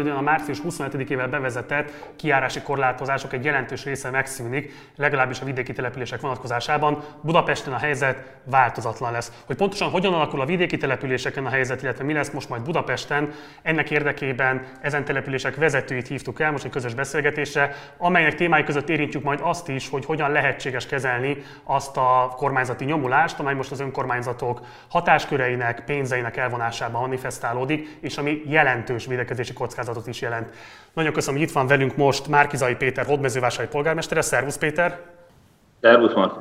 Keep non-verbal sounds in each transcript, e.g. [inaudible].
kezdődően a március 25-ével bevezetett kiárási korlátozások egy jelentős része megszűnik, legalábbis a vidéki települések vonatkozásában. Budapesten a helyzet változatlan lesz. Hogy pontosan hogyan alakul a vidéki településeken a helyzet, illetve mi lesz most majd Budapesten, ennek érdekében ezen települések vezetőit hívtuk el most egy közös beszélgetésre, amelynek témái között érintjük majd azt is, hogy hogyan lehetséges kezelni azt a kormányzati nyomulást, amely most az önkormányzatok hatásköreinek, pénzeinek elvonásában manifestálódik, és ami jelentős védekezési kockázatot is jelent. Nagyon köszönöm, hogy itt van velünk most Márkizai Péter, Hódmezővásárhely polgármestere. Szervusz Péter! Szervusz Marci!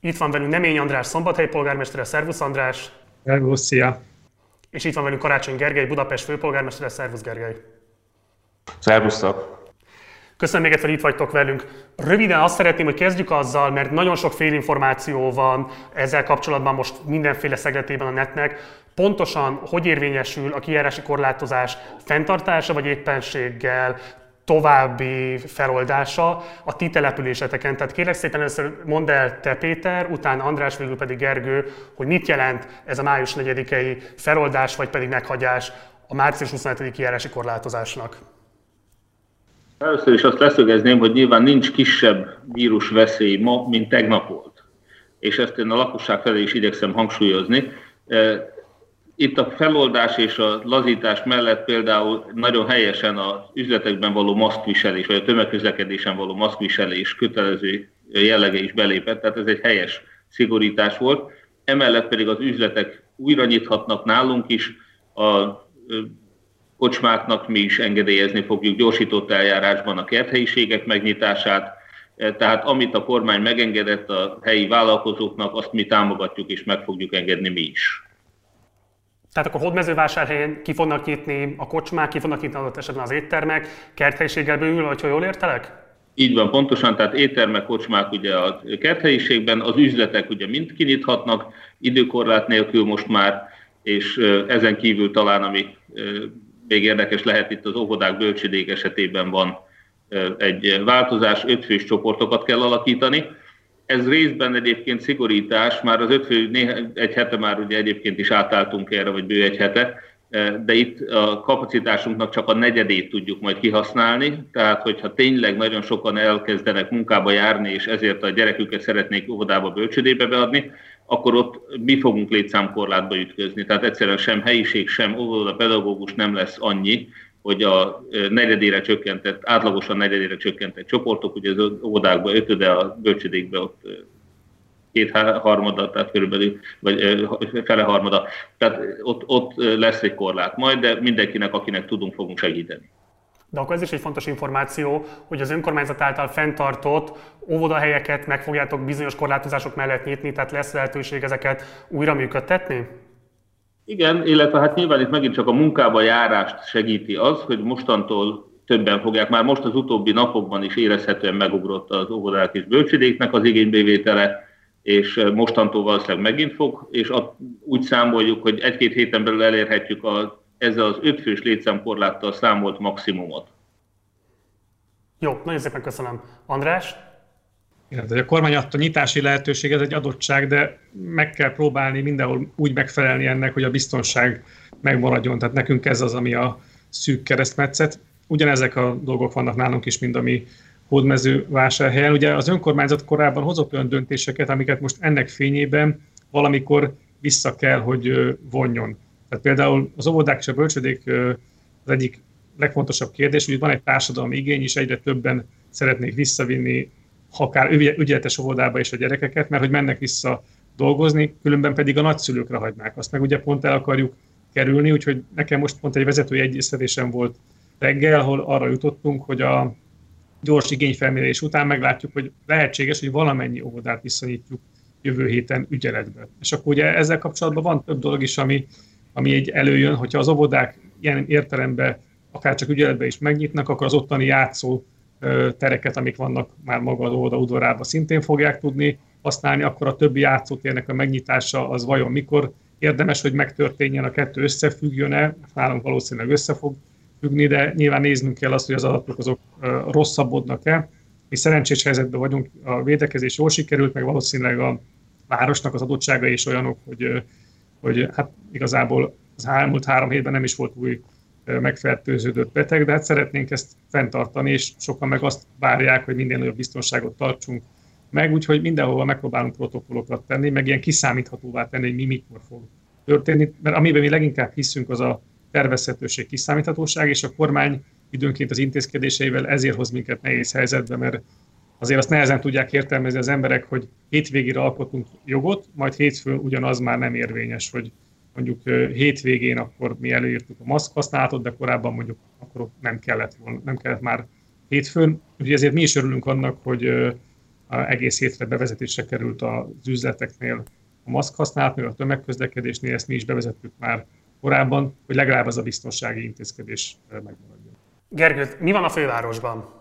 Itt van velünk Nemény András, Szombathely polgármestere. Szervusz András! Szervusz, szia! És itt van velünk Karácsony Gergely, Budapest főpolgármestere. Szervusz Gergely! Szervusztok! Köszönöm még egyszer, hogy itt vagytok velünk. Röviden azt szeretném, hogy kezdjük azzal, mert nagyon sok félinformáció van ezzel kapcsolatban most mindenféle szegletében a netnek. Pontosan hogy érvényesül a kijárási korlátozás fenntartása, vagy éppenséggel további feloldása a ti településeteken. Tehát kérlek szépen először mondd el te Péter, utána András, végül pedig Gergő, hogy mit jelent ez a május 4-i feloldás, vagy pedig meghagyás a március 25-i kijárási korlátozásnak. Először is azt leszögezném, hogy nyilván nincs kisebb vírus veszély ma, mint tegnap volt. És ezt én a lakosság felé is igyekszem hangsúlyozni. E, itt a feloldás és a lazítás mellett például nagyon helyesen az üzletekben való maszkviselés, vagy a tömegközlekedésen való maszkviselés kötelező jellege is belépett, tehát ez egy helyes szigorítás volt. Emellett pedig az üzletek újra nyithatnak nálunk is, a kocsmáknak mi is engedélyezni fogjuk gyorsított eljárásban a kerthelyiségek megnyitását, e, tehát amit a kormány megengedett a helyi vállalkozóknak, azt mi támogatjuk és meg fogjuk engedni mi is. Tehát akkor hódmezővásárhelyen ki fognak nyitni a kocsmák, ki fognak nyitni adott esetben az éttermek, kerthelyiséggel bővül, vagy ha jól értelek? Így van, pontosan, tehát éttermek, kocsmák ugye a kerthelyiségben, az üzletek ugye mind kinyithatnak, időkorlát nélkül most már, és ezen kívül talán, ami még érdekes lehet itt az óvodák, bölcsödék esetében van egy változás, ötfős csoportokat kell alakítani. Ez részben egyébként szigorítás, már az ötfő egy hete már ugye egyébként is átálltunk erre, vagy bő egy hete, de itt a kapacitásunknak csak a negyedét tudjuk majd kihasználni, tehát hogyha tényleg nagyon sokan elkezdenek munkába járni, és ezért a gyereküket szeretnék óvodába, bölcsödébe beadni, akkor ott mi fogunk létszámkorlátba ütközni. Tehát egyszerűen sem helyiség, sem óvoda pedagógus nem lesz annyi, hogy a negyedére csökkentett, átlagosan negyedére csökkentett csoportok, ugye az óvodákban ötöde, a bölcsödékbe ott két harmada, tehát körülbelül, vagy fele harmada. Tehát ott, ott lesz egy korlát majd, de mindenkinek, akinek tudunk, fogunk segíteni. De akkor ez is egy fontos információ, hogy az önkormányzat által fenntartott óvodahelyeket meg fogjátok bizonyos korlátozások mellett nyitni, tehát lesz lehetőség ezeket újra működtetni? Igen, illetve hát nyilván itt megint csak a munkába járást segíti az, hogy mostantól többen fogják. Már most az utóbbi napokban is érezhetően megugrott az óvodák és bölcsödéknek az igénybevétele, és mostantól valószínűleg megint fog, és úgy számoljuk, hogy egy-két héten belül elérhetjük a ezzel az ötfős létszámkorláttal számolt maximumot. Jó, nagyon szépen köszönöm. András? Igen, de a kormány adta nyitási lehetőség, ez egy adottság, de meg kell próbálni mindenhol úgy megfelelni ennek, hogy a biztonság megmaradjon. Tehát nekünk ez az, ami a szűk keresztmetszet. Ugyanezek a dolgok vannak nálunk is, mint ami hódmező vásárhelyen. Ugye az önkormányzat korábban hozott olyan döntéseket, amiket most ennek fényében valamikor vissza kell, hogy vonjon. Tehát például az óvodák és a bölcsödék az egyik legfontosabb kérdés, hogy van egy társadalmi igény, és egyre többen szeretnék visszavinni akár ügyeletes óvodába is a gyerekeket, mert hogy mennek vissza dolgozni, különben pedig a nagyszülőkre hagynák. Azt meg ugye pont el akarjuk kerülni, úgyhogy nekem most pont egy vezetői egyeztetésem volt reggel, ahol arra jutottunk, hogy a gyors igényfelmérés után meglátjuk, hogy lehetséges, hogy valamennyi óvodát visszanyítjuk jövő héten ügyeletbe. És akkor ugye ezzel kapcsolatban van több dolog is, ami ami egy előjön, hogyha az óvodák ilyen értelemben akár csak ügyeletbe is megnyitnak, akkor az ottani játszó tereket, amik vannak már maga az óvoda udvarában szintén fogják tudni használni, akkor a többi játszótérnek a megnyitása az vajon mikor érdemes, hogy megtörténjen, a kettő összefüggjön-e, nálunk valószínűleg össze fog függni, de nyilván néznünk kell azt, hogy az adatok azok rosszabbodnak-e. Mi szerencsés helyzetben vagyunk, a védekezés jól sikerült, meg valószínűleg a városnak az adottsága is olyanok, hogy hogy hát igazából az elmúlt három hétben nem is volt új megfertőződött beteg, de hát szeretnénk ezt fenntartani, és sokan meg azt várják, hogy minden nagyobb biztonságot tartsunk meg, úgyhogy mindenhova megpróbálunk protokollokat tenni, meg ilyen kiszámíthatóvá tenni, hogy mi mikor fog történni, mert amiben mi leginkább hiszünk, az a tervezhetőség, kiszámíthatóság, és a kormány időnként az intézkedéseivel ezért hoz minket nehéz helyzetbe, mert azért azt nehezen tudják értelmezni az emberek, hogy hétvégére alkotunk jogot, majd hétfőn ugyanaz már nem érvényes, hogy mondjuk hétvégén akkor mi előírtuk a maszk használatot, de korábban mondjuk akkor nem kellett, volna, nem kellett már hétfőn. Úgyhogy ezért mi is örülünk annak, hogy egész hétre bevezetésre került az üzleteknél a maszk használatnél, a tömegközlekedésnél, ezt mi is bevezettük már korábban, hogy legalább az a biztonsági intézkedés megmaradjon. Gergő, mi van a fővárosban?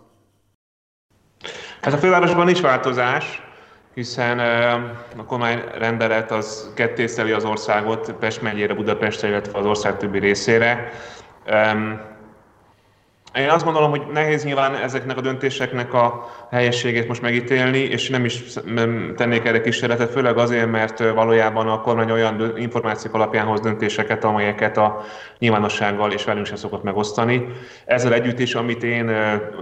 Hát a fővárosban nincs változás, hiszen a kormány rendelet az kettészeli az országot Pest megyére, Budapestre, illetve az ország többi részére. Én azt gondolom, hogy nehéz nyilván ezeknek a döntéseknek a helyességét most megítélni, és nem is tennék erre kísérletet, főleg azért, mert valójában a kormány olyan információk alapján hoz döntéseket, amelyeket a nyilvánossággal és velünk sem szokott megosztani. Ezzel együtt is, amit én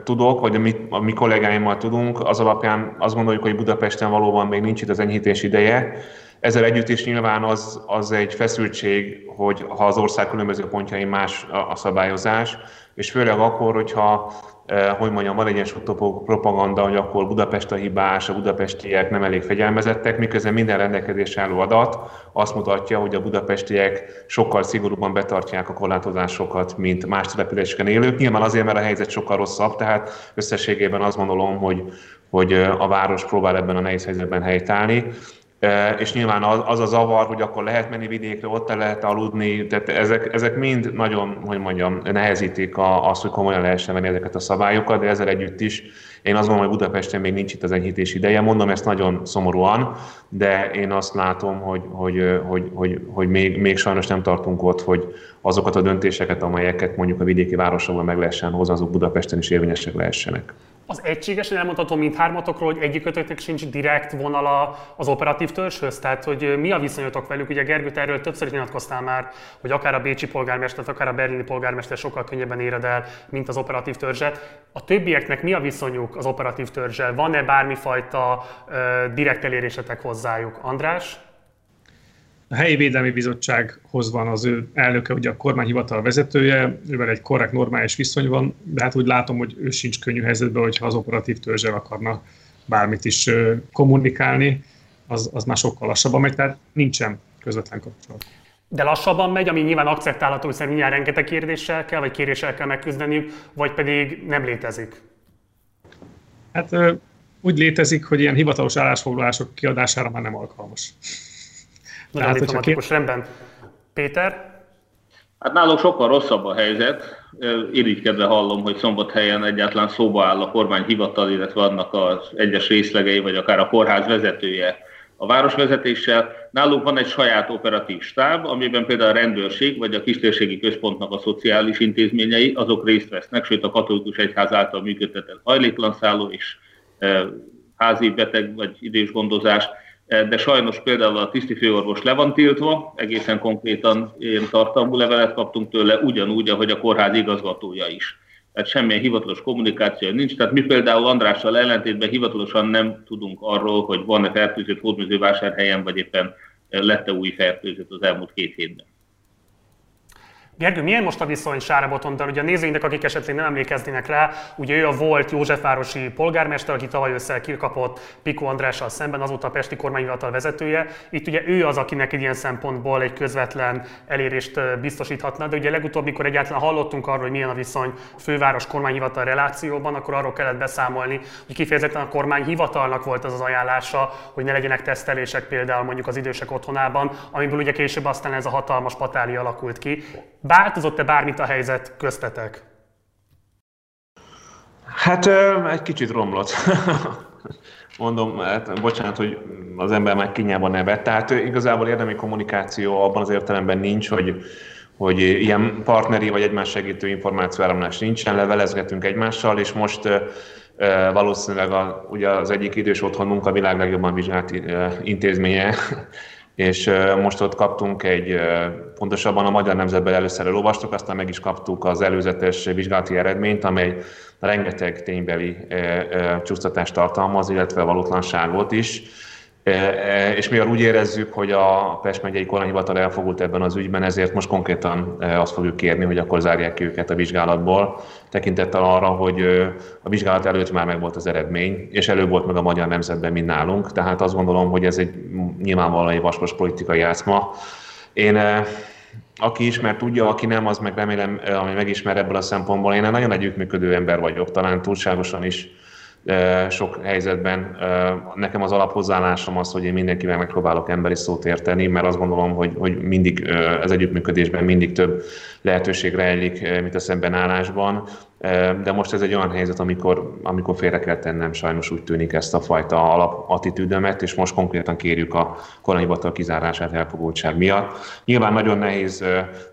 tudok, vagy amit a mi kollégáimmal tudunk, az alapján azt gondoljuk, hogy Budapesten valóban még nincs itt az enyhítés ideje, ezzel együtt is nyilván az, az egy feszültség, hogy ha az ország különböző pontjain más a szabályozás, és főleg akkor, hogyha eh, hogy mondjam, van egy ilyen propaganda, hogy akkor Budapest a hibás, a budapestiek nem elég fegyelmezettek, miközben minden rendelkezés álló adat azt mutatja, hogy a budapestiek sokkal szigorúbban betartják a korlátozásokat, mint más településeken élők. Nyilván azért, mert a helyzet sokkal rosszabb, tehát összességében azt gondolom, hogy, hogy eh, a város próbál ebben a nehéz helyzetben helytállni és nyilván az a zavar, hogy akkor lehet menni vidékre, ott el lehet aludni, tehát ezek, ezek mind nagyon, hogy mondjam, nehezítik azt, hogy komolyan lehessen venni ezeket a szabályokat, de ezzel együtt is én azt gondolom, hogy Budapesten még nincs itt az enyhítés ideje. Mondom ezt nagyon szomorúan, de én azt látom, hogy, hogy, hogy, hogy, hogy még, még sajnos nem tartunk ott, hogy azokat a döntéseket, amelyeket mondjuk a vidéki városokban meg lehessen hozni, azok Budapesten is érvényesek lehessenek. Az egységesen elmondható mindhármatokról, hogy egyikötöknek sincs direkt vonala az operatív törzshöz? Tehát, hogy mi a viszonyotok velük? Ugye Gergő, erről többször is nyilatkoztál már, hogy akár a bécsi polgármester, akár a berlini polgármester sokkal könnyebben éred el, mint az operatív törzset. A többieknek mi a viszonyuk az operatív törzsel? Van-e bármifajta uh, direkt elérésetek hozzájuk? András? A helyi védelmi bizottsághoz van az ő elnöke, ugye a kormányhivatal vezetője, ővel egy korrekt, normális viszony van, de hát úgy látom, hogy ő sincs könnyű helyzetben, hogyha az operatív törzsel akarna bármit is kommunikálni, az, az már sokkal lassabban megy, tehát nincsen közvetlen kapcsolat. De lassabban megy, ami nyilván akceptálható, hiszen mindjárt rengeteg kérdéssel kell, vagy kéréssel kell megküzdeniük, vagy pedig nem létezik? Hát úgy létezik, hogy ilyen hivatalos állásfoglalások kiadására már nem alkalmas. Nagyon Tehát, diplomatikus rendben. Péter? Hát náluk sokkal rosszabb a helyzet. Irigykedve hallom, hogy szombathelyen egyáltalán szóba áll a kormány hivatal, illetve annak az egyes részlegei, vagy akár a kórház vezetője a városvezetéssel. Náluk van egy saját operatív stáb, amiben például a rendőrség vagy a kistérségi központnak a szociális intézményei, azok részt vesznek, sőt a katolikus egyház által működtetett hajléklanszálló és házi beteg vagy idős gondozás de sajnos például a tiszti főorvos le van tiltva, egészen konkrétan ilyen tartalmú levelet kaptunk tőle, ugyanúgy, ahogy a kórház igazgatója is. Tehát semmilyen hivatalos kommunikáció nincs. Tehát mi például Andrással ellentétben hivatalosan nem tudunk arról, hogy van-e fertőzött hódműzővásárhelyen, vagy éppen lette új fertőzött az elmúlt két hétben. Gergő, milyen most a viszony Sára Botondal? Ugye a nézőinknek, akik esetleg nem emlékeznének rá, ugye ő a volt Józsefvárosi polgármester, aki tavaly össze kirkapott Piko Andrással szemben, azóta a Pesti kormányhivatal vezetője. Itt ugye ő az, akinek egy ilyen szempontból egy közvetlen elérést biztosíthatna, de ugye legutóbb, mikor egyáltalán hallottunk arról, hogy milyen a viszony főváros kormányhivatal relációban, akkor arról kellett beszámolni, hogy kifejezetten a kormányhivatalnak volt az az ajánlása, hogy ne legyenek tesztelések például mondjuk az idősek otthonában, amiből ugye később aztán ez a hatalmas patáli alakult ki. Változott-e bármit a helyzet köztetek? Hát egy kicsit romlott. [laughs] Mondom, hát, bocsánat, hogy az ember már kinyában nevet. Tehát igazából érdemi kommunikáció abban az értelemben nincs, hogy, hogy ilyen partneri vagy egymás segítő információáramlás nincsen, levelezgetünk egymással, és most valószínűleg a, ugye az egyik idős otthonunk a világ legjobban vizsgált intézménye és most ott kaptunk egy, pontosabban a Magyar Nemzetben először elolvastuk, aztán meg is kaptuk az előzetes vizsgálati eredményt, amely rengeteg ténybeli csúsztatást tartalmaz, illetve valótlanságot is és mivel úgy érezzük, hogy a Pest megyei kormányhivatal elfogult ebben az ügyben, ezért most konkrétan azt fogjuk kérni, hogy akkor zárják ki őket a vizsgálatból, tekintettel arra, hogy a vizsgálat előtt már megvolt az eredmény, és előbb volt meg a magyar nemzetben, mint nálunk. Tehát azt gondolom, hogy ez egy nyilvánvalóan egy vaskos politikai játszma. Én aki ismer, tudja, aki nem, az meg remélem, ami megismer ebből a szempontból. Én egy nagyon együttműködő ember vagyok, talán túlságosan is sok helyzetben. Nekem az alaphozzáállásom az, hogy én mindenkivel megpróbálok emberi szót érteni, mert azt gondolom, hogy, hogy mindig az együttműködésben mindig több lehetőség rejlik, mint a szembenállásban. De most ez egy olyan helyzet, amikor, amikor félre kell tennem, sajnos úgy tűnik ezt a fajta alapattitűdömet, és most konkrétan kérjük a kormányhivatal kizárását elfogultság miatt. Nyilván nagyon nehéz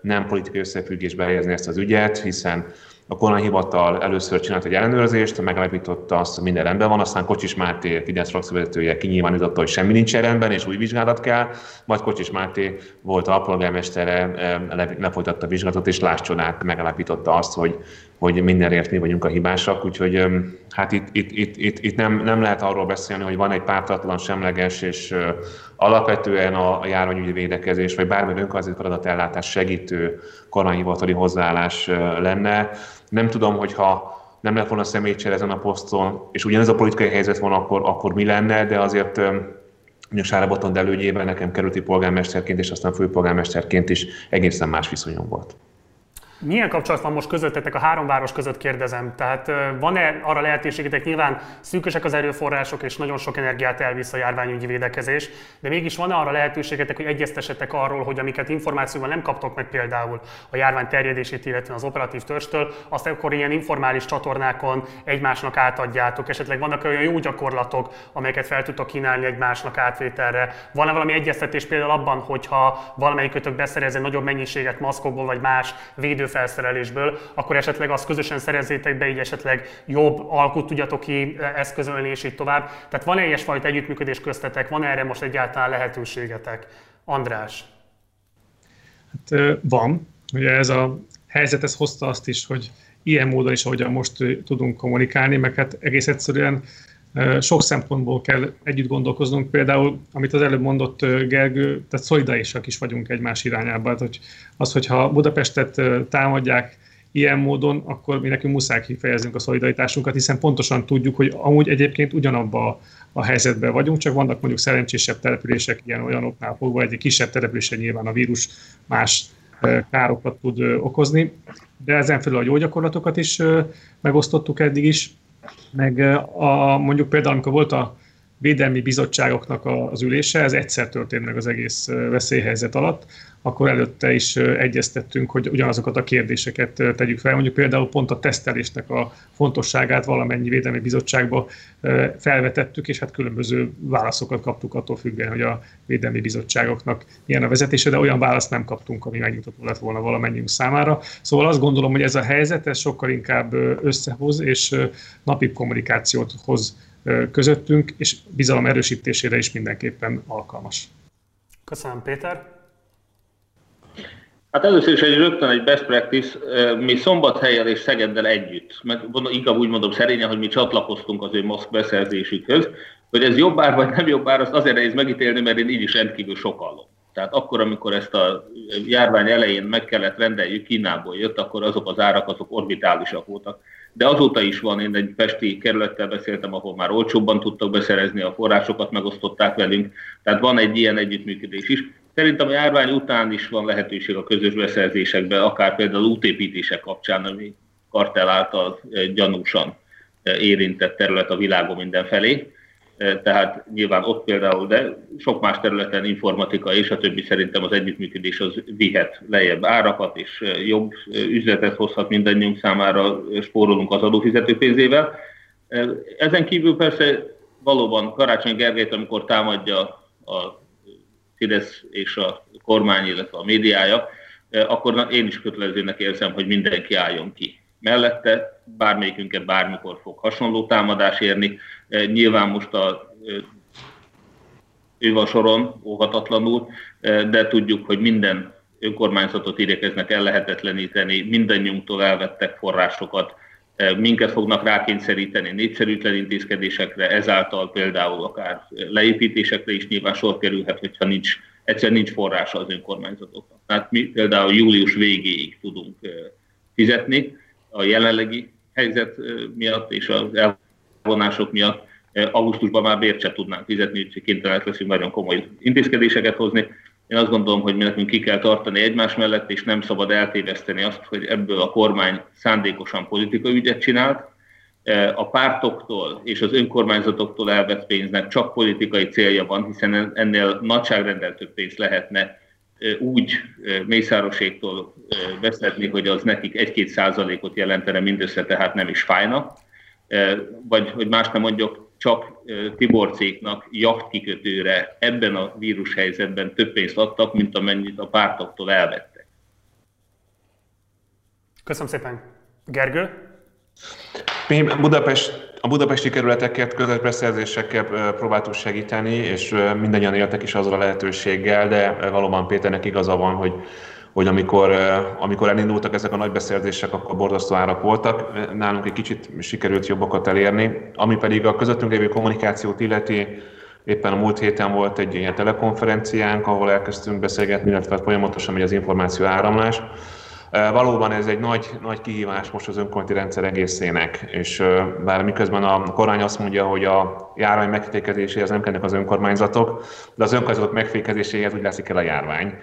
nem politikai összefüggésbe helyezni ezt az ügyet, hiszen a kormányhivatal először csinált egy ellenőrzést, megállapította azt, hogy minden rendben van, aztán Kocsis Máté, Fidesz frakcióvezetője kinyilvánította, hogy semmi nincs rendben, és új vizsgálat kell, majd Kocsis Máté volt a polgármestere, lefolytatta a vizsgálatot, és láss csodát, megállapította azt, hogy, hogy mindenért mi vagyunk a hibásak, úgyhogy hát itt, itt, itt, itt, itt nem, nem lehet arról beszélni, hogy van egy pártatlan, semleges és alapvetően a, a járványügyi védekezés, vagy bármilyen önkormányzati feladatellátás segítő kormányhivatali hozzáállás lenne. Nem tudom, hogyha nem lett volna személycsere ezen a poszton, és ugyanez a politikai helyzet van, akkor, akkor mi lenne, de azért mondjuk Sára Botond elődjében nekem kerülti polgármesterként, és aztán főpolgármesterként is egészen más viszonyom volt. Milyen kapcsolat van most közöttetek a három város között kérdezem? Tehát van-e arra lehetőségetek, nyilván szűkösek az erőforrások, és nagyon sok energiát elvisz a járványügyi védekezés, de mégis van-e arra lehetőségetek, hogy egyeztessetek arról, hogy amiket információban nem kaptok meg például a járvány terjedését, illetve az operatív törstől, azt akkor ilyen informális csatornákon egymásnak átadjátok. Esetleg vannak olyan jó gyakorlatok, amelyeket fel tudtok kínálni egymásnak átvételre. Van-e valami egyeztetés például abban, hogyha valamelyikötök beszerez egy nagyobb mennyiséget maszkokból vagy más védő felszerelésből, akkor esetleg azt közösen szerezzétek be, így esetleg jobb alkut tudjatok ki eh, eszközölni, és így tovább. Tehát van-e ilyesfajta együttműködés köztetek, van -e erre most egyáltalán lehetőségetek? András? Hát van. Ugye ez a helyzet ez hozta azt is, hogy ilyen módon is, ahogyan most tudunk kommunikálni, meg hát egész egyszerűen sok szempontból kell együtt gondolkoznunk, például, amit az előbb mondott Gergő, tehát szolidarisak is vagyunk egymás irányába. Hát, hogy az, hogyha Budapestet támadják ilyen módon, akkor mi nekünk muszáj kifejeznünk a szolidaritásunkat, hiszen pontosan tudjuk, hogy amúgy egyébként ugyanabba a helyzetben vagyunk, csak vannak mondjuk szerencsésebb települések, ilyen olyanoknál fogva, egy kisebb településen nyilván a vírus más károkat tud okozni, de ezen felül a jó gyakorlatokat is megosztottuk eddig is, meg a, mondjuk például, amikor volt a védelmi bizottságoknak az ülése, ez egyszer történt meg az egész veszélyhelyzet alatt, akkor előtte is egyeztettünk, hogy ugyanazokat a kérdéseket tegyük fel. Mondjuk például pont a tesztelésnek a fontosságát valamennyi védelmi bizottságba felvetettük, és hát különböző válaszokat kaptuk attól függően, hogy a védelmi bizottságoknak milyen a vezetése, de olyan választ nem kaptunk, ami megnyugtató lett volna valamennyiünk számára. Szóval azt gondolom, hogy ez a helyzet ez sokkal inkább összehoz, és napi kommunikációt hoz közöttünk, és bizalom erősítésére is mindenképpen alkalmas. Köszönöm, Péter. Hát először is egy rögtön egy best practice, mi Szombathelyen és Szegeddel együtt, meg inkább úgy mondom szerényen, hogy mi csatlakoztunk az ő maszk beszerzésükhöz, hogy ez jobb ár vagy nem jobb ár, azt azért nehéz megítélni, mert én így is rendkívül sokallom. Tehát akkor, amikor ezt a járvány elején meg kellett rendeljük, Kínából jött, akkor azok az árak azok orbitálisak voltak. De azóta is van, én egy pesti kerülettel beszéltem, ahol már olcsóbban tudtak beszerezni, a forrásokat megosztották velünk, tehát van egy ilyen együttműködés is. Szerintem a járvány után is van lehetőség a közös beszerzésekben, akár például útépítések kapcsán, ami kartel által gyanúsan érintett terület a világon mindenfelé. Eh, tehát nyilván ott például, de sok más területen informatika és a többi szerintem az együttműködés az vihet lejjebb árakat, és jobb üzletet hozhat mindannyiunk számára, spórolunk az adófizető pénzével. Ezen kívül persze valóban Karácsony Gergelyt, amikor támadja a Fidesz és a kormány, illetve a médiája, eh, akkor én is kötelezőnek érzem, hogy mindenki álljon ki. Mellette bármelyikünket bármikor fog hasonló támadás érni. Eh, nyilván most a eh, ő van soron óhatatlanul, de tudjuk, hogy minden önkormányzatot igyekeznek ellehetetleníteni, mindannyiunktól elvettek forrásokat, minket fognak rákényszeríteni népszerűtlen intézkedésekre, ezáltal például akár leépítésekre is nyilván sor kerülhet, hogyha nincs, egyszer nincs forrása az önkormányzatoknak. Tehát mi például július végéig tudunk fizetni a jelenlegi helyzet miatt és az elvonások miatt. Augusztusban már bért se tudnánk fizetni, úgyhogy kénytelenek leszünk nagyon komoly intézkedéseket hozni. Én azt gondolom, hogy mi nekünk ki kell tartani egymás mellett, és nem szabad eltéveszteni azt, hogy ebből a kormány szándékosan politikai ügyet csinált. A pártoktól és az önkormányzatoktól elvett pénznek csak politikai célja van, hiszen ennél nagyságrendel több pénz lehetne úgy Mészároséktól beszedni, hogy az nekik 1-2 százalékot jelentene mindössze, tehát nem is fájna. Vagy, hogy más nem mondjuk, csak Tiborcéknak jachtkikötőre ebben a vírushelyzetben több pénzt adtak, mint amennyit a pártoktól elvettek. Köszönöm szépen. Gergő? Budapest, a budapesti kerületeket közvetbeszerzésekkel próbáltuk segíteni, és mindannyian éltek is azzal a lehetőséggel, de valóban Péternek igaza van, hogy hogy amikor, amikor elindultak ezek a nagy beszerzések, akkor borzasztó árak voltak. Nálunk egy kicsit sikerült jobbakat elérni, ami pedig a közöttünk lévő kommunikációt illeti, Éppen a múlt héten volt egy ilyen telekonferenciánk, ahol elkezdtünk beszélgetni, illetve folyamatosan megy az információ áramlás. Valóban ez egy nagy, nagy kihívás most az önkormányzati rendszer egészének, és bár miközben a kormány azt mondja, hogy a járvány megfékezéséhez nem kellnek az önkormányzatok, de az önkormányzatok megfékezéséhez úgy látszik el a járvány.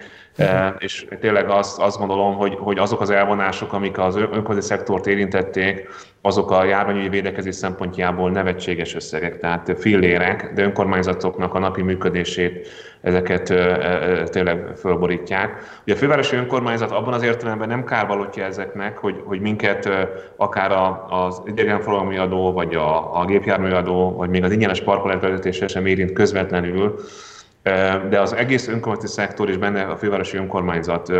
És tényleg azt, azt gondolom, hogy, hogy azok az elvonások, amik az önkormányzati szektort érintették, azok a járványügyi védekezés szempontjából nevetséges összegek, tehát fillérek, de önkormányzatoknak a napi működését ezeket tényleg fölborítják. Ugye a fővárosi önkormányzat abban az értelemben nem kárvalótja ezeknek, hogy, hogy minket akár az idegenforgalmi adó, vagy a, a gépjárműadó, vagy még az ingyenes parkolás sem érint közvetlenül, de az egész önkormányzati szektor és benne a fővárosi önkormányzat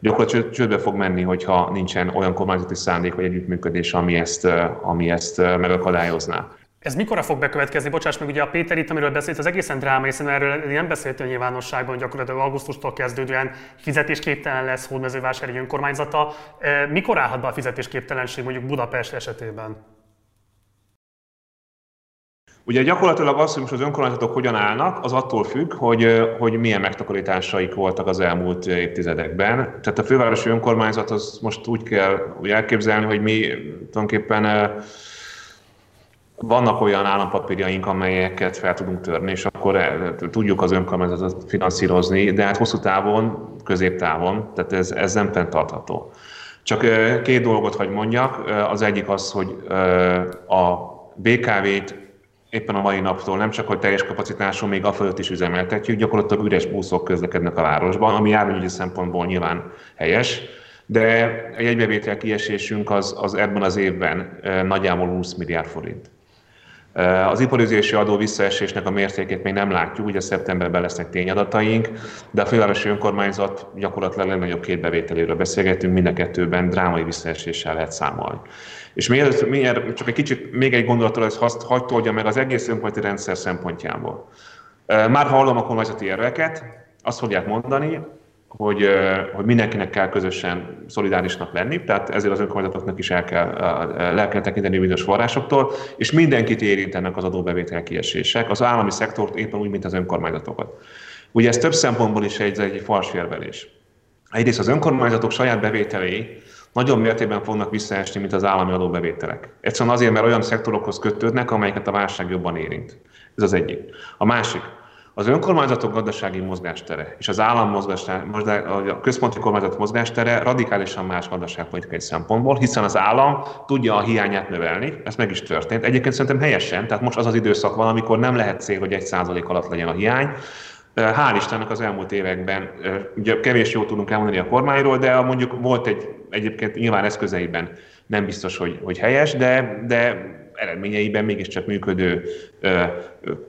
gyakorlatilag csődbe fog menni, hogyha nincsen olyan kormányzati szándék vagy együttműködés, ami ezt, ami ezt megakadályozná. Ez mikor fog bekövetkezni? Bocsáss meg, ugye a Péter itt, amiről beszélt, az egészen dráma, hiszen erről nem beszélt a nyilvánosságban, gyakorlatilag augusztustól kezdődően fizetésképtelen lesz Hódmezővásári önkormányzata. Mikor állhat be a fizetésképtelenség mondjuk Budapest esetében? Ugye gyakorlatilag az, hogy most az önkormányzatok hogyan állnak, az attól függ, hogy, hogy milyen megtakarításaik voltak az elmúlt évtizedekben. Tehát a fővárosi önkormányzat az most úgy kell úgy elképzelni, hogy mi tulajdonképpen vannak olyan állampapírjaink, amelyeket fel tudunk törni, és akkor tudjuk az önkormányzatot finanszírozni, de hát hosszú távon, középtávon, tehát ez, ez nem fenntartható. Csak két dolgot hagy mondjak. Az egyik az, hogy a BKV-t éppen a mai naptól nem csak, hogy teljes kapacitású, még a fölött is üzemeltetjük, gyakorlatilag üres buszok közlekednek a városban, ami járványügyi szempontból nyilván helyes, de a jegybevétel kiesésünk az, az ebben az évben nagyjából 20 milliárd forint. Az iparüzési adó visszaesésnek a mértékét még nem látjuk, ugye szeptemberben lesznek tényadataink, de a fővárosi önkormányzat gyakorlatilag legnagyobb két bevételéről beszélgetünk, mind a kettőben drámai visszaeséssel lehet számolni. És miért, miért csak egy kicsit, még egy gondolatról ez azt hagyd meg az egész önkormányzati rendszer szempontjából. Már hallom a kormányzati érveket, azt fogják mondani, hogy, hogy mindenkinek kell közösen szolidárisnak lenni, tehát ezért az önkormányzatoknak is el kell, le kell tekinteni bizonyos forrásoktól, és mindenkit érintenek az adóbevétel kiesések, az állami szektort éppen úgy, mint az önkormányzatokat. Ugye ez több szempontból is egy, egy falsférvelés. Egyrészt az önkormányzatok saját bevételei nagyon mértékben fognak visszaesni, mint az állami adóbevételek. Egyszerűen azért, mert olyan szektorokhoz kötődnek, amelyeket a válság jobban érint. Ez az egyik. A másik, az önkormányzatok gazdasági mozgástere és az állam mozgástere, a központi kormányzat mozgástere radikálisan más gazdaságpolitikai szempontból, hiszen az állam tudja a hiányát növelni, ez meg is történt. Egyébként szerintem helyesen, tehát most az az időszak van, amikor nem lehet cél, hogy egy százalék alatt legyen a hiány, Hál' Istennek az elmúlt években, ugye kevés jót tudunk elmondani a kormányról, de mondjuk volt egy egyébként nyilván eszközeiben nem biztos, hogy, hogy helyes, de, de eredményeiben mégiscsak működő ö,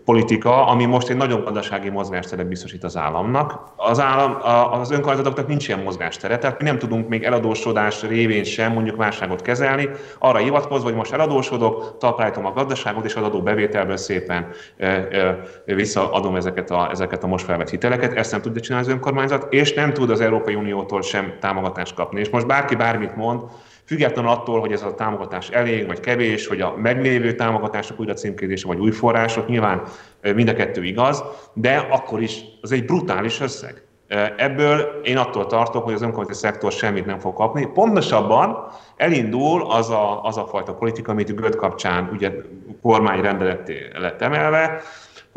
politika, ami most egy nagyon gazdasági mozgásteret biztosít az államnak. Az, állam, az önkormányzatoknak nincs ilyen mozgástere, tehát mi nem tudunk még eladósodás révén sem mondjuk válságot kezelni, arra hivatkozva, hogy most eladósodok, talpállítom a gazdaságot, és az adó bevételből szépen ö, ö, visszaadom ezeket a, ezeket a most felvett hiteleket. Ezt nem tudja csinálni az önkormányzat, és nem tud az Európai Uniótól sem támogatást kapni. És most bárki bármit mond, Függetlenül attól, hogy ez a támogatás elég vagy kevés, hogy a meglévő támogatások újra címkézése vagy új források, nyilván mind a kettő igaz, de akkor is az egy brutális összeg. Ebből én attól tartok, hogy az önkormányzati szektor semmit nem fog kapni. Pontosabban elindul az a, az a fajta politika, amit Göd kapcsán ugye kormány rendeletté lett emelve,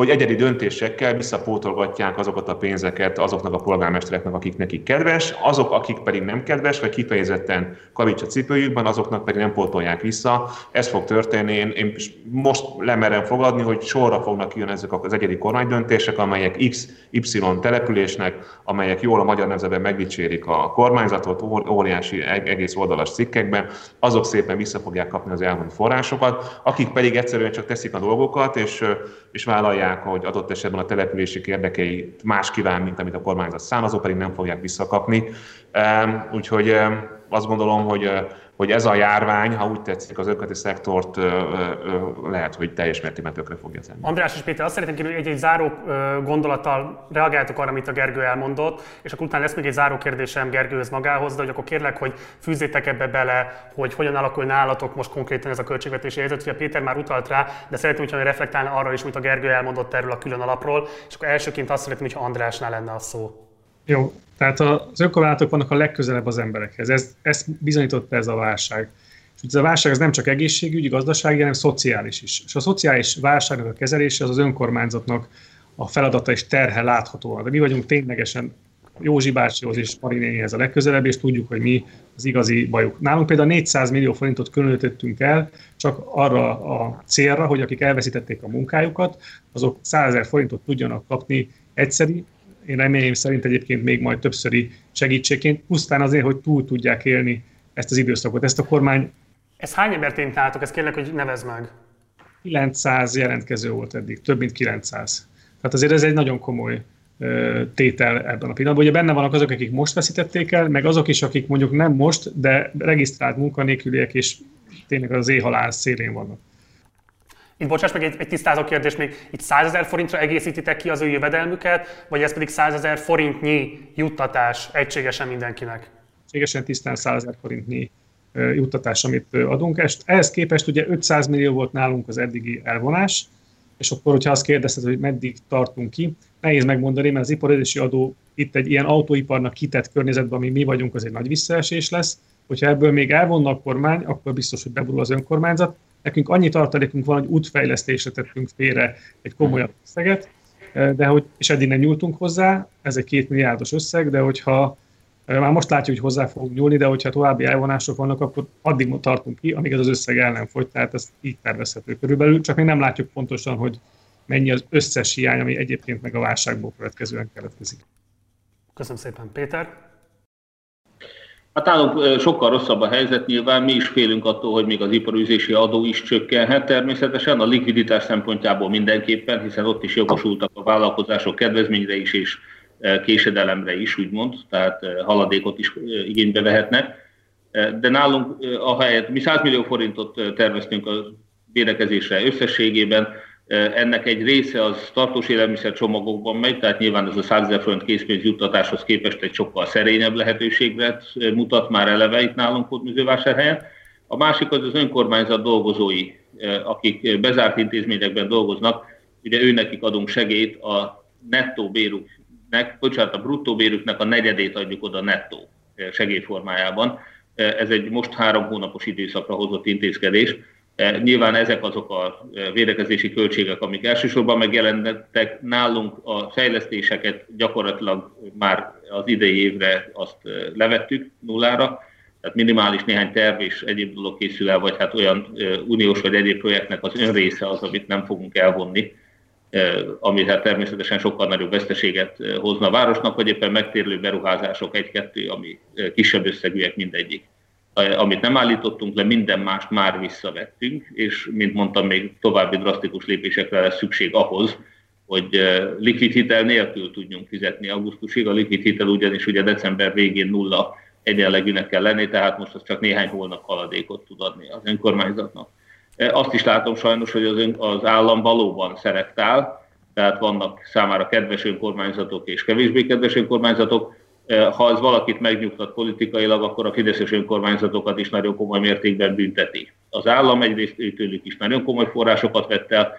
hogy egyedi döntésekkel visszapótolgatják azokat a pénzeket azoknak a polgármestereknek, akik nekik kedves, azok, akik pedig nem kedves, vagy kifejezetten kavics a cipőjükben, azoknak pedig nem pótolják vissza. Ez fog történni. Én, én most lemerem fogadni, hogy sorra fognak jönni ezek az egyedi kormánydöntések, amelyek X, Y településnek, amelyek jól a magyar nemzetben megdicsérik a kormányzatot, óriási egész oldalas cikkekben, azok szépen vissza fogják kapni az elmúlt forrásokat, akik pedig egyszerűen csak teszik a dolgokat, és, és vállalják gondolják, hogy adott esetben a települések érdekei más kíván, mint amit a kormányzat szán, azok pedig nem fogják visszakapni. Úgyhogy azt gondolom, hogy hogy ez a járvány, ha úgy tetszik, az önkormányzati szektort lehet, hogy teljes mértékben tökre fogja tenni. András és Péter, azt szeretném kérni, hogy egy-egy záró gondolattal reagáltok arra, amit a Gergő elmondott, és akkor utána lesz még egy záró kérdésem Gergőhöz magához, de hogy akkor kérlek, hogy fűzzétek ebbe bele, hogy hogyan alakul nálatok most konkrétan ez a költségvetési helyzet. Ugye Péter már utalt rá, de szeretném, hogyha reflektálna arra is, amit a Gergő elmondott erről a külön alapról, és akkor elsőként azt szeretném, hogyha Andrásnál lenne a szó. Jó, tehát az önkormányzatok vannak a legközelebb az emberekhez. Ez, ezt bizonyította ez a válság. És ez a válság az nem csak egészségügyi, gazdasági, hanem szociális is. És a szociális válságnak a kezelése az az önkormányzatnak a feladata és terhe láthatóan. De mi vagyunk ténylegesen Józsi bácsihoz és Marinéhez a legközelebb, és tudjuk, hogy mi az igazi bajuk. Nálunk például 400 millió forintot különítettünk el csak arra a célra, hogy akik elveszítették a munkájukat, azok 100 ezer forintot tudjanak kapni egyszeri, én reményem szerint egyébként még majd többszöri segítségként, pusztán azért, hogy túl tudják élni ezt az időszakot. Ezt a kormány... Ez hány embert érintátok? Ezt kérlek, hogy nevezd meg. 900 jelentkező volt eddig, több mint 900. Tehát azért ez egy nagyon komoly tétel ebben a pillanatban. Ugye benne vannak azok, akik most veszítették el, meg azok is, akik mondjuk nem most, de regisztrált munkanélküliek, és tényleg az éhalál szélén vannak. Itt bocsáss meg egy, egy tisztázó kérdés még, itt 100 ezer forintra egészítitek ki az ő jövedelmüket, vagy ez pedig 100 ezer forintnyi juttatás egységesen mindenkinek? Egységesen tisztán 100 ezer forintnyi juttatás, amit adunk. Ehhez képest ugye 500 millió volt nálunk az eddigi elvonás, és akkor, hogyha azt kérdezted, hogy meddig tartunk ki, nehéz megmondani, mert az iparezési adó itt egy ilyen autóiparnak kitett környezetben, ami mi vagyunk, az egy nagy visszaesés lesz. Hogyha ebből még elvonna a kormány, akkor biztos, hogy beborul az önkormányzat. Nekünk annyi tartalékunk van, hogy útfejlesztésre tettünk félre egy komolyabb összeget, de hogy, és eddig nem nyúltunk hozzá, ez egy két milliárdos összeg, de hogyha már most látjuk, hogy hozzá fogunk nyúlni, de hogyha további elvonások vannak, akkor addig tartunk ki, amíg ez az összeg el nem fogy, tehát ez így tervezhető körülbelül, csak még nem látjuk pontosan, hogy mennyi az összes hiány, ami egyébként meg a válságból következően keletkezik. Köszönöm szépen, Péter. Hát nálunk sokkal rosszabb a helyzet, nyilván mi is félünk attól, hogy még az iparűzési adó is csökkenhet természetesen, a likviditás szempontjából mindenképpen, hiszen ott is jogosultak a vállalkozások kedvezményre is és késedelemre is, úgymond, tehát haladékot is igénybe vehetnek. De nálunk ahelyett mi 100 millió forintot terveztünk a védekezésre összességében, ennek egy része az tartós élelmiszer csomagokban megy, tehát nyilván ez a 100 ezer forint készpénz juttatáshoz képest egy sokkal szerényebb lehetőségre mutat már eleve itt nálunk Hódműzővásárhelyen. A másik az az önkormányzat dolgozói, akik bezárt intézményekben dolgoznak, ugye őnekik adunk segélyt a nettó bérüknek, bocsánat, a bruttó bérüknek a negyedét adjuk oda nettó segélyformájában. Ez egy most három hónapos időszakra hozott intézkedés, nyilván ezek azok a e, védekezési költségek, amik elsősorban megjelentek nálunk, a fejlesztéseket gyakorlatilag már az idei évre azt e, levettük nullára, tehát minimális néhány terv és egyéb dolog készül el, vagy hát olyan uniós vagy egyéb projektnek az önrésze az, amit nem fogunk elvonni, ami hát természetesen sokkal nagyobb veszteséget hozna a városnak, vagy éppen megtérülő beruházások egy-kettő, ami kisebb összegűek mindegyik. Amit nem állítottunk le, minden mást már visszavettünk, és mint mondtam, még további drasztikus lépésekre lesz szükség ahhoz, hogy likvid hitel nélkül tudjunk fizetni augusztusig. A likvid hitel ugyanis ugye december végén nulla egyenlegűnek kell lenni, tehát most az csak néhány hónap haladékot tud adni az önkormányzatnak. Azt is látom sajnos, hogy az, ön, az állam valóban szerektál, tehát vannak számára kedves önkormányzatok és kevésbé kedves önkormányzatok. Ha ez valakit megnyugtat politikailag, akkor a fideszes önkormányzatokat is nagyon komoly mértékben bünteti. Az állam egyrészt tőlük is nagyon komoly forrásokat vett el,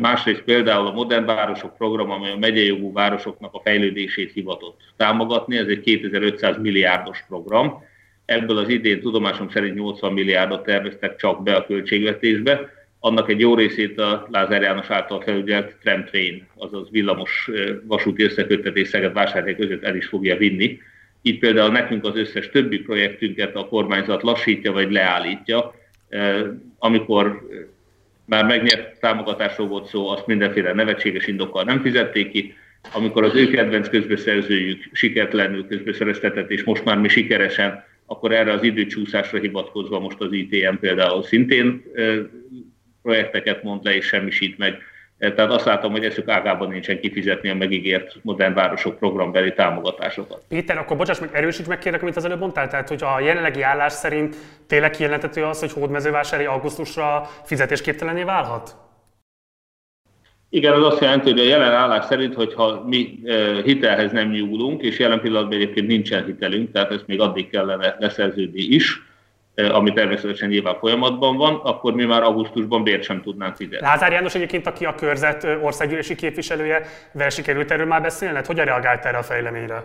Másrészt például a Modern Városok program, amely a megyei jogú városoknak a fejlődését hivatott támogatni, ez egy 2500 milliárdos program. Ebből az idén tudomásom szerint 80 milliárdot terveztek csak be a költségvetésbe. Annak egy jó részét a Lázár János által felügyelt tramtrain, azaz villamos vasúti összeköttetés Szeged vásárhely között el is fogja vinni. Itt például nekünk az összes többi projektünket a kormányzat lassítja vagy leállítja, amikor már megnyert támogatásról volt szó, azt mindenféle nevetséges indokkal nem fizették ki. Amikor az ő kedvenc közbeszerzőjük sikertelenül közbeszereztetett, és most már mi sikeresen, akkor erre az időcsúszásra hivatkozva most az ITM például szintén projekteket mond le és semmisít meg. Tehát azt látom, hogy eszük ágában nincsen kifizetni a megígért modern városok programbeli támogatásokat. Péter, akkor bocsáss meg, erősíts meg kérlek, amit az előbb mondtál. Tehát, hogy a jelenlegi állás szerint tényleg kijelentető az, hogy hódmezővásári augusztusra fizetésképtelené válhat? Igen, az azt jelenti, hogy a jelen állás szerint, hogyha mi hitelhez nem nyúlunk, és jelen pillanatban egyébként nincsen hitelünk, tehát ezt még addig kellene leszerződni is, ami természetesen nyilván folyamatban van, akkor mi már augusztusban bért sem tudnánk fizetni. Lázár János egyébként, aki a körzet országgyűlési képviselője, vel sikerült erről már beszélned? Hogyan reagált erre a fejleményre?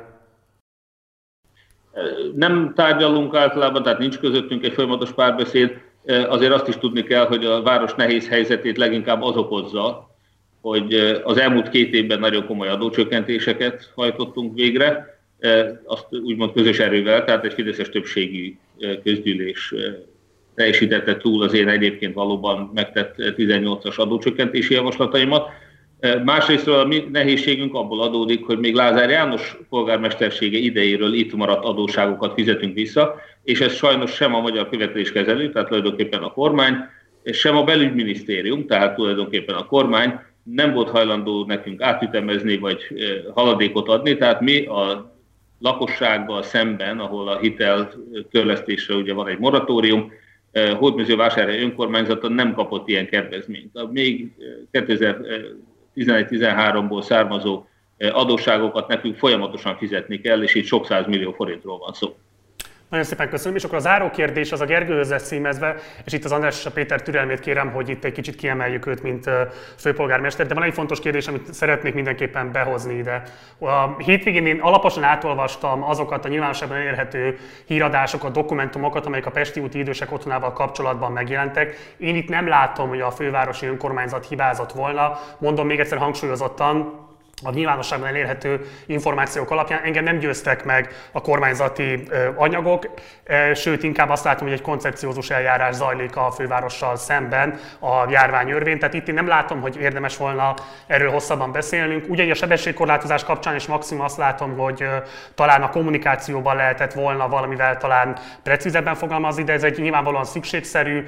Eh, nem tárgyalunk általában, tehát nincs közöttünk egy folyamatos párbeszéd. Eh, azért azt is tudni kell, hogy a város nehéz helyzetét leginkább az okozza, hogy az elmúlt két évben nagyon komoly adócsökkentéseket hajtottunk végre, azt úgymond közös erővel, tehát egy fideszes többségi közgyűlés teljesítette túl az én egyébként valóban megtett 18-as adócsökkentési javaslataimat. Másrészt a mi nehézségünk abból adódik, hogy még Lázár János polgármestersége idejéről itt maradt adóságokat fizetünk vissza, és ez sajnos sem a magyar követeléskezelő, tehát tulajdonképpen a kormány, sem a belügyminisztérium, tehát tulajdonképpen a kormány nem volt hajlandó nekünk átütemezni vagy haladékot adni, tehát mi a lakossággal szemben, ahol a hitel törlesztésre ugye van egy moratórium, eh, Hódműzővásárhely önkormányzata nem kapott ilyen kedvezményt. A még 2011-13-ból származó eh, adósságokat nekünk folyamatosan fizetni kell, és itt sok millió forintról van szó. Nagyon szépen köszönöm, és akkor a záró kérdés az a Gergőhöz lesz címezve, és itt az András és a Péter türelmét kérem, hogy itt egy kicsit kiemeljük őt, mint főpolgármester, de van egy fontos kérdés, amit szeretnék mindenképpen behozni ide. A hétvégén én alaposan átolvastam azokat a nyilvánosságban érhető híradásokat, dokumentumokat, amelyek a Pesti úti idősek otthonával kapcsolatban megjelentek. Én itt nem látom, hogy a fővárosi önkormányzat hibázott volna. Mondom még egyszer hangsúlyozottan, a nyilvánosságban elérhető információk alapján engem nem győztek meg a kormányzati anyagok, sőt inkább azt látom, hogy egy koncepciózus eljárás zajlik a fővárossal szemben a járvány örvén, tehát itt én nem látom, hogy érdemes volna erről hosszabban beszélnünk. Ugyanígy a sebességkorlátozás kapcsán is maximum azt látom, hogy talán a kommunikációban lehetett volna valamivel talán precízebben fogalmazni, de ez egy nyilvánvalóan szükségszerű,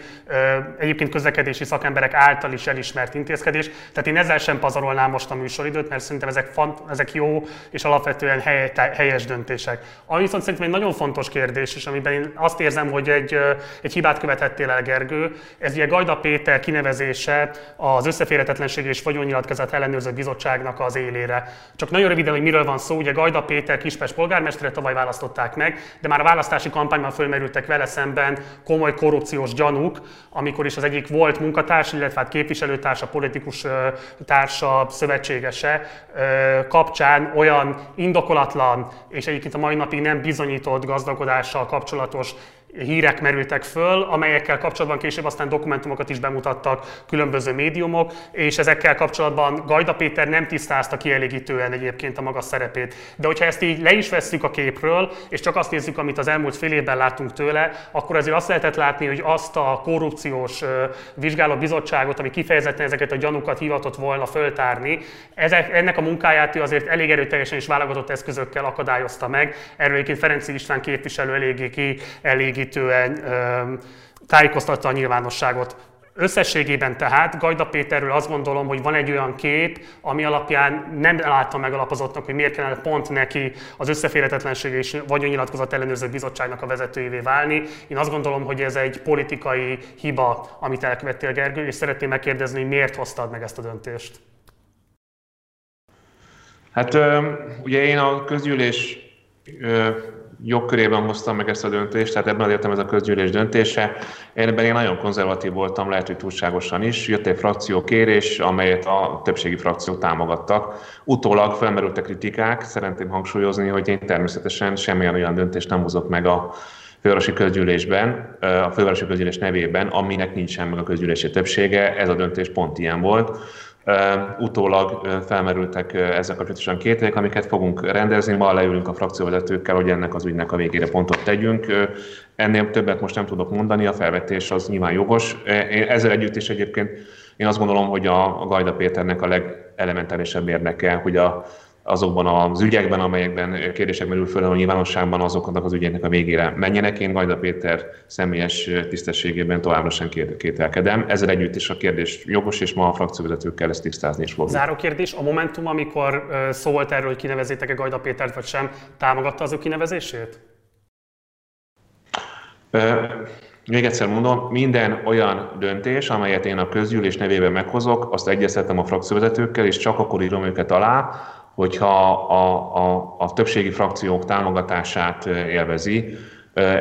egyébként közlekedési szakemberek által is elismert intézkedés. Tehát én ezzel sem pazarolnám most a műsoridőt, mert szerintem ezek, fant, ezek jó és alapvetően hely, helyes döntések. Ami viszont szerintem egy nagyon fontos kérdés, és amiben én azt érzem, hogy egy, egy hibát követhettél el, Gergő, ez ugye Gajda Péter kinevezése az összeférhetetlenség és vagyonnyilatkozat ellenőrző bizottságnak az élére. Csak nagyon röviden, hogy miről van szó, ugye Gajda Péter Kispest polgármestere tavaly választották meg, de már a választási kampányban fölmerültek vele szemben komoly korrupciós gyanúk, amikor is az egyik volt munkatárs, illetve hát képviselőtársa, politikus társa, szövetségese kapcsán olyan indokolatlan és egyébként a mai napig nem bizonyított gazdagodással kapcsolatos hírek merültek föl, amelyekkel kapcsolatban később aztán dokumentumokat is bemutattak különböző médiumok, és ezekkel kapcsolatban Gajda Péter nem tisztázta kielégítően egyébként a maga szerepét. De hogyha ezt így le is vesszük a képről, és csak azt nézzük, amit az elmúlt fél évben láttunk tőle, akkor azért azt lehetett látni, hogy azt a korrupciós vizsgáló bizottságot, ami kifejezetten ezeket a gyanúkat hivatott volna föltárni, ezek, ennek a munkáját ő azért elég erőteljesen és válogatott eszközökkel akadályozta meg. Erről egyébként Ferenci István képviselő eléggé ki, elég kielégítően tájékoztatta a nyilvánosságot. Összességében tehát Gajda Péterről azt gondolom, hogy van egy olyan kép, ami alapján nem láttam megalapozottnak, hogy miért kellene pont neki az összeférhetetlenség és vagyonnyilatkozat ellenőrző bizottságnak a vezetőjévé válni. Én azt gondolom, hogy ez egy politikai hiba, amit elkövettél Gergő, és szeretném megkérdezni, hogy miért hoztad meg ezt a döntést. Hát ugye én a közgyűlés jogkörében hoztam meg ezt a döntést, tehát ebben értem ez a közgyűlés döntése. Ebben én nagyon konzervatív voltam, lehet, hogy túlságosan is. Jött egy frakció kérés, amelyet a többségi frakciók támogattak. Utólag felmerültek kritikák, szeretném hangsúlyozni, hogy én természetesen semmilyen olyan döntést nem hozok meg a fővárosi közgyűlésben, a fővárosi közgyűlés nevében, aminek nincsen meg a közgyűlési többsége. Ez a döntés pont ilyen volt. Utólag felmerültek ezzel kapcsolatosan kételyek, amiket fogunk rendezni. Ma leülünk a frakcióvezetőkkel, hogy ennek az ügynek a végére pontot tegyünk. Ennél többet most nem tudok mondani, a felvetés az nyilván jogos. Ezzel együtt is egyébként én azt gondolom, hogy a Gajda Péternek a legelementárisabb érdeke, hogy a azokban az ügyekben, amelyekben kérdések merül föl a nyilvánosságban, azoknak az ügyeknek a végére menjenek. Én Gajda Péter személyes tisztességében továbbra sem kételkedem. Ezzel együtt is a kérdés jogos, és ma a frakcióvezetőkkel ezt tisztázni is fogunk. Záró kérdés, a Momentum, amikor szó volt erről, hogy kinevezétek-e Gajda Pétert, vagy sem, támogatta az ő kinevezését? Még egyszer mondom, minden olyan döntés, amelyet én a közgyűlés nevében meghozok, azt egyeztetem a frakcióvezetőkkel, és csak akkor írom őket alá, hogyha a, a, a többségi frakciók támogatását élvezi,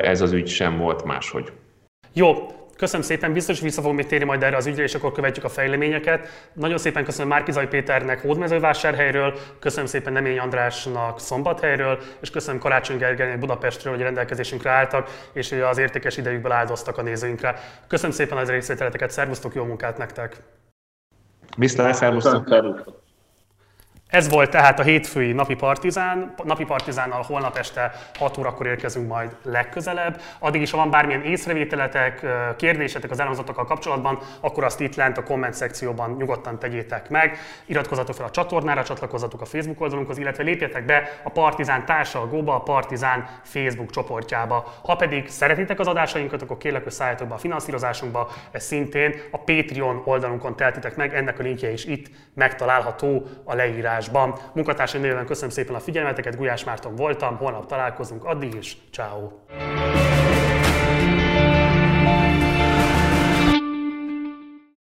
ez az ügy sem volt máshogy. Jó, Köszönöm szépen, biztos vissza fogunk még térni majd erre az ügyre, és akkor követjük a fejleményeket. Nagyon szépen köszönöm Márkizai Péternek Hódmezővásárhelyről, köszönöm szépen Nemény Andrásnak Szombathelyről, és köszönöm Karácsony Gergelynek Budapestről, hogy rendelkezésünkre álltak, és hogy az értékes idejükből áldoztak a nézőinkre. Köszönöm szépen az részvételeteket, szervusztok, jó munkát nektek! Viszlát, szervusztok! Ez volt tehát a hétfői napi partizán. Napi partizánnal holnap este 6 órakor érkezünk majd legközelebb. Addig is, ha van bármilyen észrevételetek, kérdésetek az elhangzottakkal kapcsolatban, akkor azt itt lent a komment szekcióban nyugodtan tegyétek meg. Iratkozzatok fel a csatornára, csatlakozzatok a Facebook oldalunkhoz, illetve lépjetek be a Partizán társalgóba, a Partizán Facebook csoportjába. Ha pedig szeretitek az adásainkat, akkor kérlek, hogy szálljatok be a finanszírozásunkba. Ez szintén a Patreon oldalunkon teltitek meg, ennek a linkje is itt megtalálható a leírás adásban. Munkatársaim néven köszönöm szépen a figyelmeteket, Gulyás Márton voltam, holnap találkozunk, addig is, ciao.